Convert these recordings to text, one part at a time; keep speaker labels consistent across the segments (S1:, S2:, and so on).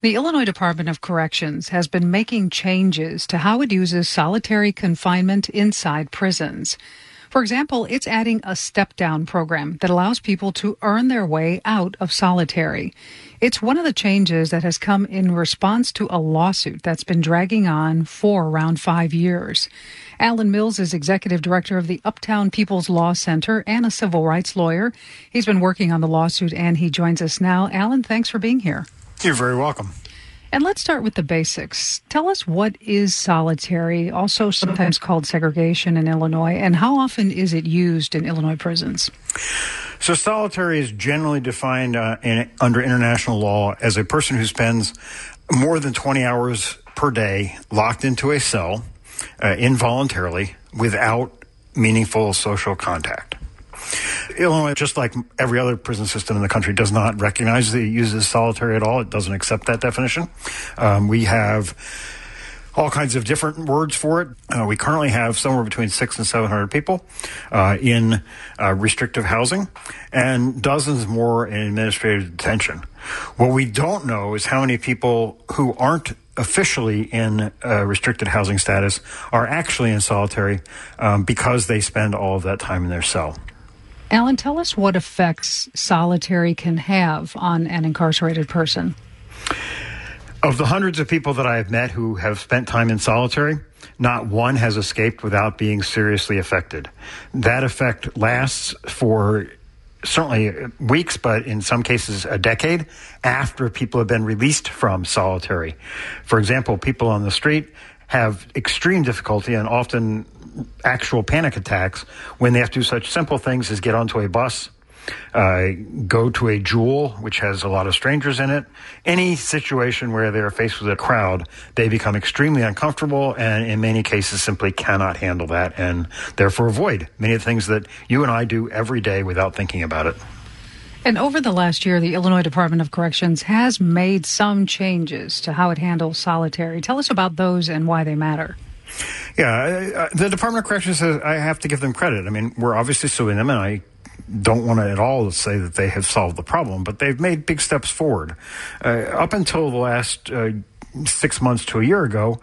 S1: The Illinois Department of Corrections has been making changes to how it uses solitary confinement inside prisons. For example, it's adding a step down program that allows people to earn their way out of solitary. It's one of the changes that has come in response to a lawsuit that's been dragging on for around five years. Alan Mills is executive director of the Uptown People's Law Center and a civil rights lawyer. He's been working on the lawsuit and he joins us now. Alan, thanks for being here.
S2: You're very welcome.
S1: And let's start with the basics. Tell us what is solitary, also sometimes called segregation in Illinois, and how often is it used in Illinois prisons?
S2: So, solitary is generally defined uh, in, under international law as a person who spends more than 20 hours per day locked into a cell uh, involuntarily without meaningful social contact. Illinois, just like every other prison system in the country, does not recognize that it uses solitary at all. It doesn't accept that definition. Um, we have all kinds of different words for it. Uh, we currently have somewhere between six and 700 people uh, in uh, restrictive housing and dozens more in administrative detention. What we don't know is how many people who aren't officially in uh, restricted housing status are actually in solitary um, because they spend all of that time in their cell.
S1: Alan, tell us what effects solitary can have on an incarcerated person.
S2: Of the hundreds of people that I have met who have spent time in solitary, not one has escaped without being seriously affected. That effect lasts for certainly weeks, but in some cases a decade after people have been released from solitary. For example, people on the street have extreme difficulty and often actual panic attacks when they have to do such simple things as get onto a bus, uh, go to a Jewel, which has a lot of strangers in it. Any situation where they're faced with a crowd, they become extremely uncomfortable and in many cases simply cannot handle that and therefore avoid many of the things that you and I do every day without thinking about it.
S1: And over the last year, the Illinois Department of Corrections has made some changes to how it handles solitary. Tell us about those and why they matter.
S2: Yeah, the Department of Corrections, I have to give them credit. I mean, we're obviously suing them, and I don't want to at all say that they have solved the problem, but they've made big steps forward. Uh, up until the last uh, six months to a year ago,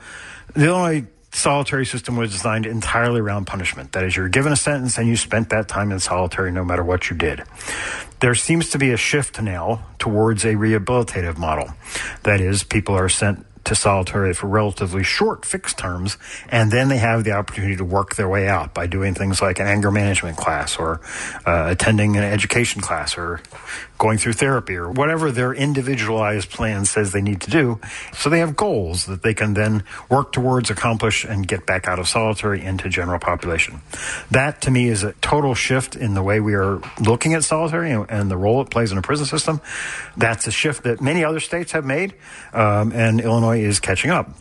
S2: the Illinois solitary system was designed entirely around punishment. That is, you're given a sentence and you spent that time in solitary no matter what you did. There seems to be a shift now towards a rehabilitative model. That is, people are sent to solitary for relatively short fixed terms, and then they have the opportunity to work their way out by doing things like an anger management class or uh, attending an education class or going through therapy or whatever their individualized plan says they need to do. So they have goals that they can then work towards, accomplish, and get back out of solitary into general population. That to me is a total shift in the way we are looking at solitary and, the role it plays in a prison system. That's a shift that many other states have made, um, and Illinois is catching up.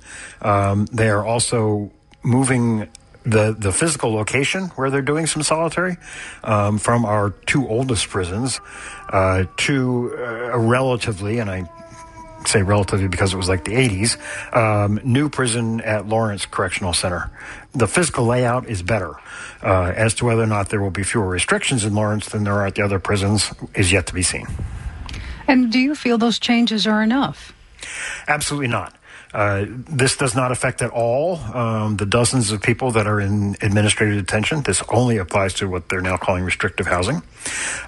S2: Um, they are also moving the the physical location where they're doing some solitary um, from our two oldest prisons uh, to uh, a relatively, and I say relatively because it was like the 80s, um, new prison at Lawrence Correctional Center. The physical layout is better. Uh, as to whether or not there will be fewer restrictions in Lawrence than there are at the other prisons is yet to be seen.
S1: And do you feel those changes are enough?
S2: Absolutely not. Uh, this does not affect at all um, the dozens of people that are in administrative detention. This only applies to what they're now calling restrictive housing.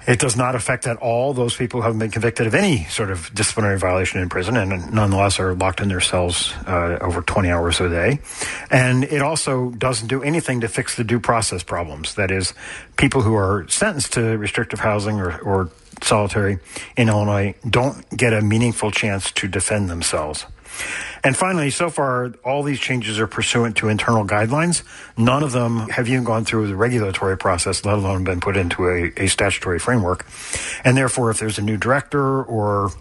S2: It does not affect at all those people who have been convicted of any sort of disciplinary violation in prison and nonetheless are locked in their cells uh, over 20 hours a day. And it also doesn't do anything to fix the due process problems. That is, people who are sentenced to restrictive housing or, or solitary in Illinois don't get a meaningful chance to defend themselves. And finally, so far, all these changes are pursuant to internal guidelines. None of them have even gone through the regulatory process, let alone been put into a, a statutory framework. And therefore, if there's a new director or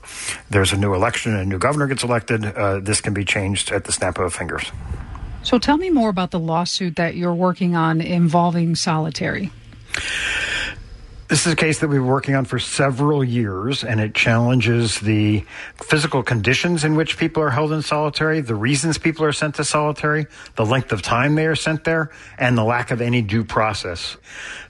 S2: there's a new election and a new governor gets elected, uh, this can be changed at the snap of fingers.
S1: So tell me more about the lawsuit that you're working on involving solitary.
S2: This is a case that we've been working on for several years, and it challenges the physical conditions in which people are held in solitary, the reasons people are sent to solitary, the length of time they are sent there, and the lack of any due process.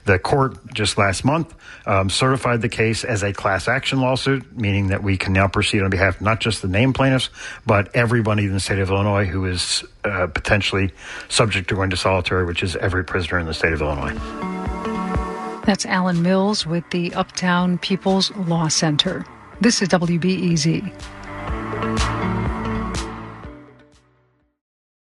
S2: The court just last month um, certified the case as a class action lawsuit, meaning that we can now proceed on behalf of not just the named plaintiffs, but everybody in the state of Illinois who is uh, potentially subject to going to solitary, which is every prisoner in the state of Illinois.
S1: That's Alan Mills with the Uptown People's Law Center. This is WBEZ.